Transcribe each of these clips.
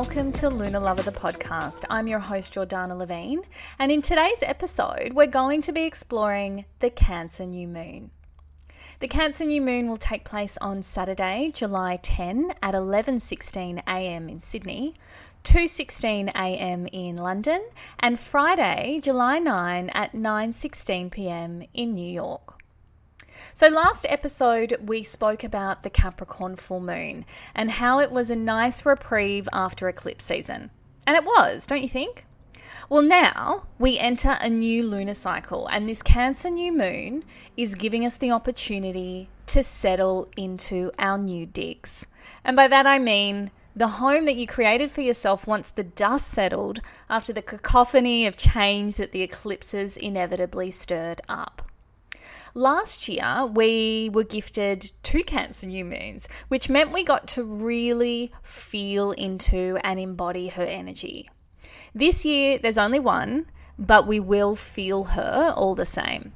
Welcome to Lunar Lover the podcast. I'm your host Jordana Levine, and in today's episode, we're going to be exploring the Cancer new moon. The Cancer new moon will take place on Saturday, July 10 at 11:16 a.m. in Sydney, 2:16 a.m. in London, and Friday, July 9 at 9:16 p.m. in New York. So, last episode, we spoke about the Capricorn full moon and how it was a nice reprieve after eclipse season. And it was, don't you think? Well, now we enter a new lunar cycle, and this Cancer new moon is giving us the opportunity to settle into our new digs. And by that I mean the home that you created for yourself once the dust settled after the cacophony of change that the eclipses inevitably stirred up. Last year, we were gifted two Cancer new moons, which meant we got to really feel into and embody her energy. This year, there's only one, but we will feel her all the same.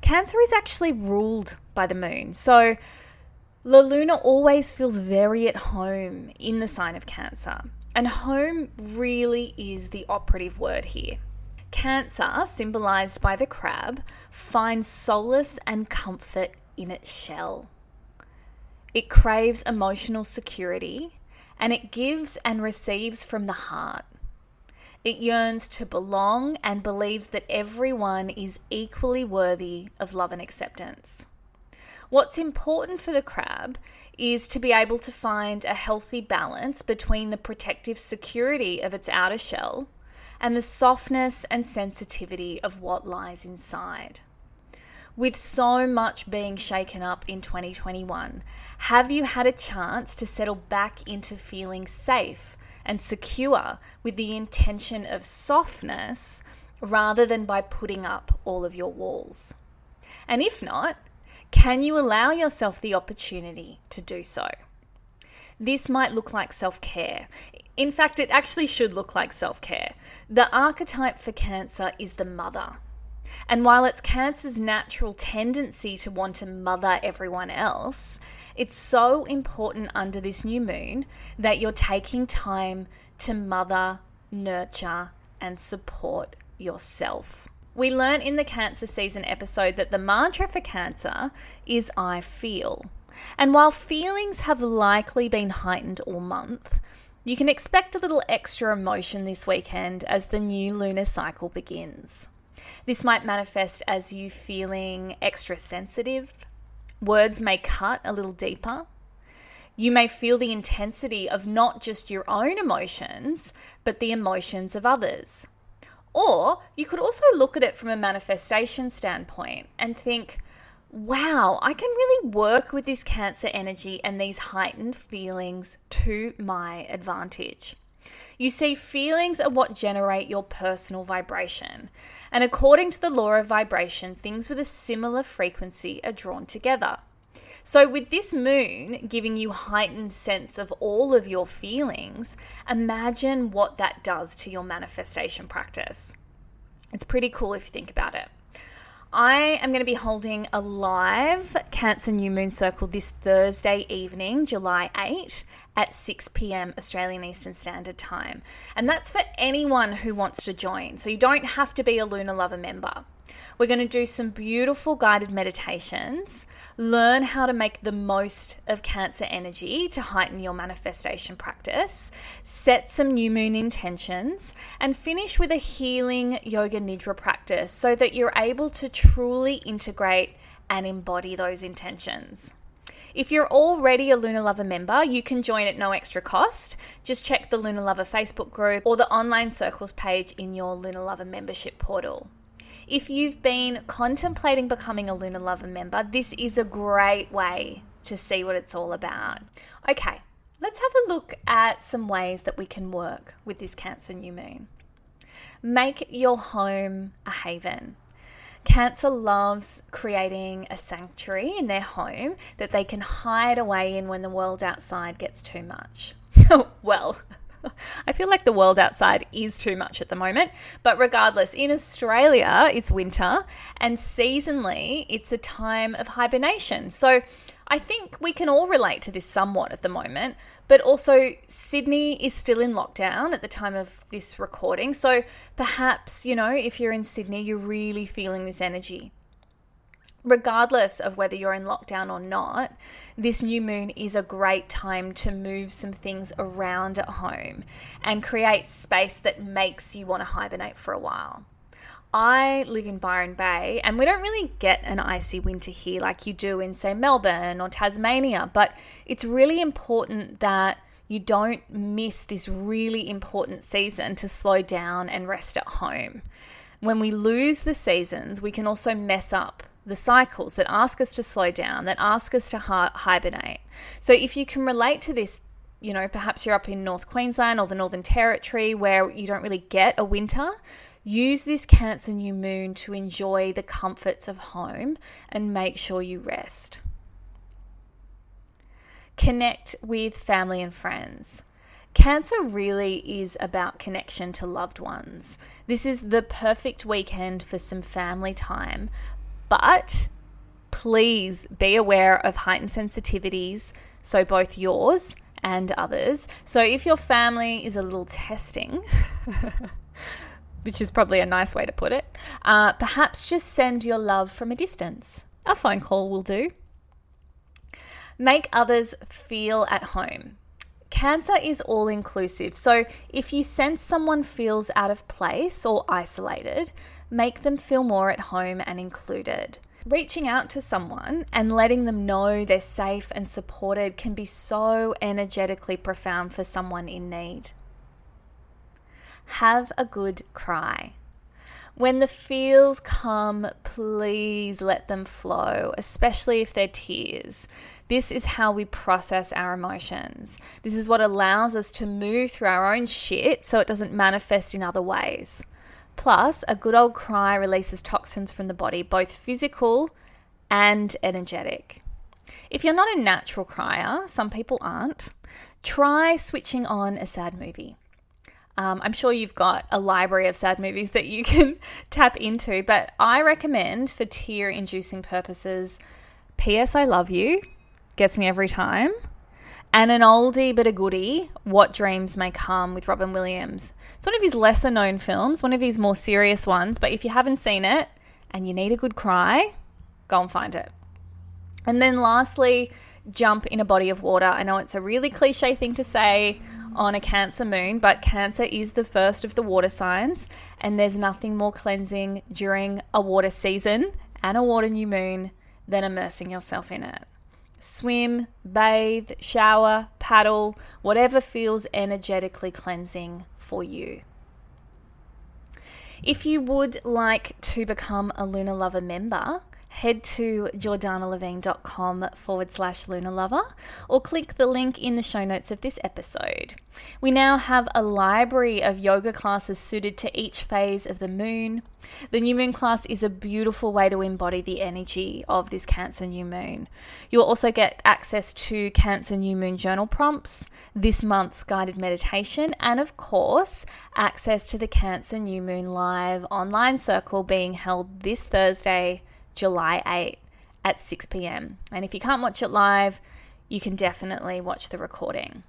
Cancer is actually ruled by the moon, so La Luna always feels very at home in the sign of Cancer. And home really is the operative word here. Cancer, symbolized by the crab, finds solace and comfort in its shell. It craves emotional security and it gives and receives from the heart. It yearns to belong and believes that everyone is equally worthy of love and acceptance. What's important for the crab is to be able to find a healthy balance between the protective security of its outer shell and the softness and sensitivity of what lies inside. With so much being shaken up in 2021, have you had a chance to settle back into feeling safe and secure with the intention of softness rather than by putting up all of your walls? And if not, can you allow yourself the opportunity to do so? This might look like self care. In fact, it actually should look like self care. The archetype for Cancer is the mother. And while it's Cancer's natural tendency to want to mother everyone else, it's so important under this new moon that you're taking time to mother, nurture, and support yourself. We learned in the Cancer season episode that the mantra for Cancer is I feel. And while feelings have likely been heightened all month, you can expect a little extra emotion this weekend as the new lunar cycle begins. This might manifest as you feeling extra sensitive. Words may cut a little deeper. You may feel the intensity of not just your own emotions, but the emotions of others. Or you could also look at it from a manifestation standpoint and think, wow, I can really work with this Cancer energy and these heightened feelings to my advantage. You see, feelings are what generate your personal vibration. And according to the law of vibration, things with a similar frequency are drawn together. So, with this moon giving you heightened sense of all of your feelings, imagine what that does to your manifestation practice. It's pretty cool if you think about it. I am going to be holding a live Cancer New Moon Circle this Thursday evening, July 8 at 6 p.m. Australian Eastern Standard Time. And that's for anyone who wants to join. So you don't have to be a Lunar Lover member. We're going to do some beautiful guided meditations, learn how to make the most of Cancer energy to heighten your manifestation practice, set some new moon intentions, and finish with a healing yoga nidra practice so that you're able to truly integrate and embody those intentions. If you're already a Lunar Lover member, you can join at no extra cost. Just check the Lunar Lover Facebook group or the online circles page in your Lunar Lover membership portal. If you've been contemplating becoming a Lunar Lover member, this is a great way to see what it's all about. Okay, let's have a look at some ways that we can work with this Cancer new moon. Make your home a haven. Cancer loves creating a sanctuary in their home that they can hide away in when the world outside gets too much. well, I feel like the world outside is too much at the moment. But regardless, in Australia, it's winter and seasonally, it's a time of hibernation. So I think we can all relate to this somewhat at the moment. But also, Sydney is still in lockdown at the time of this recording. So perhaps, you know, if you're in Sydney, you're really feeling this energy regardless of whether you're in lockdown or not, this new moon is a great time to move some things around at home and create space that makes you want to hibernate for a while. I live in Byron Bay and we don't really get an icy winter here like you do in, say, Melbourne or Tasmania, but it's really important that you don't miss this really important season to slow down and rest at home. When we lose the seasons, we can also mess up the cycles that ask us to slow down, that ask us to hibernate. So if you can relate to this, you know, perhaps you're up in North Queensland or the Northern Territory where you don't really get a winter, use this Cancer new moon to enjoy the comforts of home and make sure you rest. Connect with family and friends. Cancer really is about connection to loved ones. This is the perfect weekend for some family time, but please be aware of heightened sensitivities, so both yours and others. So if your family is a little testing, which is probably a nice way to put it, uh, perhaps just send your love from a distance. A phone call will do. Make others feel at home. Cancer is all inclusive. So if you sense someone feels out of place or isolated, make them feel more at home and included. Reaching out to someone and letting them know they're safe and supported can be so energetically profound for someone in need. Have a good cry. When the feels come, please let them flow, especially if they're tears. This is how we process our emotions. This is what allows us to move through our own shit so it doesn't manifest in other ways. Plus, a good old cry releases toxins from the body, both physical and energetic. If you're not a natural crier, some people aren't, try switching on a sad movie. Um, I'm sure you've got a library of sad movies that you can tap into, but I recommend for tear inducing purposes P.S. I Love You, gets me every time, and an oldie but a goodie, What Dreams May Come with Robin Williams. It's one of his lesser known films, one of his more serious ones, but if you haven't seen it and you need a good cry, go and find it. And then lastly, jump in a body of water. I know it's a really cliche thing to say on a Cancer moon, but Cancer is the first of the water signs, and there's nothing more cleansing during a water season and a water new moon than immersing yourself in it. Swim, bathe, shower, paddle, whatever feels energetically cleansing for you. If you would like to become a Lunar Lover member, head to jordanalevine.com forward slash Lunar Lover or click the link in the show notes of this episode. We now have a library of yoga classes suited to each phase of the moon. The new moon class is a beautiful way to embody the energy of this Cancer new moon. You'll also get access to Cancer new moon journal prompts, this month's guided meditation, and of course, access to the Cancer new moon live online circle being held this Thursday July 8 at 6 p.m. And if you can't watch it live, you can definitely watch the recording.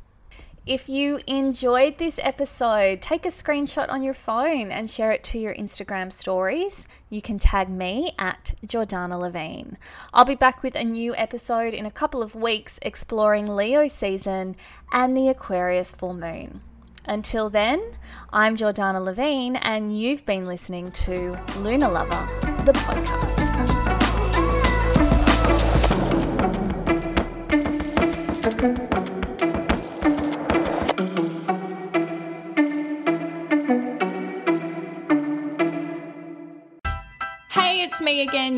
If you enjoyed this episode, take a screenshot on your phone and share it to your Instagram stories. You can tag me at Jordana Levine. I'll be back with a new episode in a couple of weeks exploring Leo season and the Aquarius full moon. Until then, I'm Jordana Levine, and you've been listening to Lunar Lover, the podcast.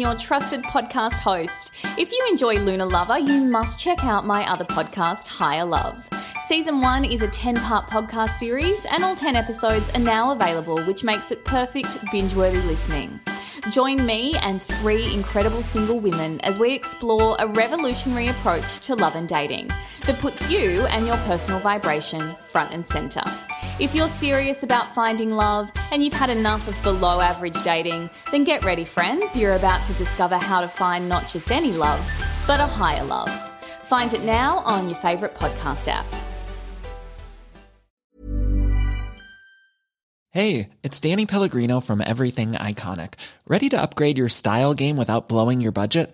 Your trusted podcast host. If you enjoy Lunar Lover, you must check out my other podcast, Higher Love. Season 1 is a 10 part podcast series, and all 10 episodes are now available, which makes it perfect binge worthy listening. Join me and three incredible single women as we explore a revolutionary approach to love and dating that puts you and your personal vibration front and centre. If you're serious about finding love and you've had enough of below average dating, then get ready, friends. You're about to discover how to find not just any love, but a higher love. Find it now on your favourite podcast app. Hey, it's Danny Pellegrino from Everything Iconic. Ready to upgrade your style game without blowing your budget?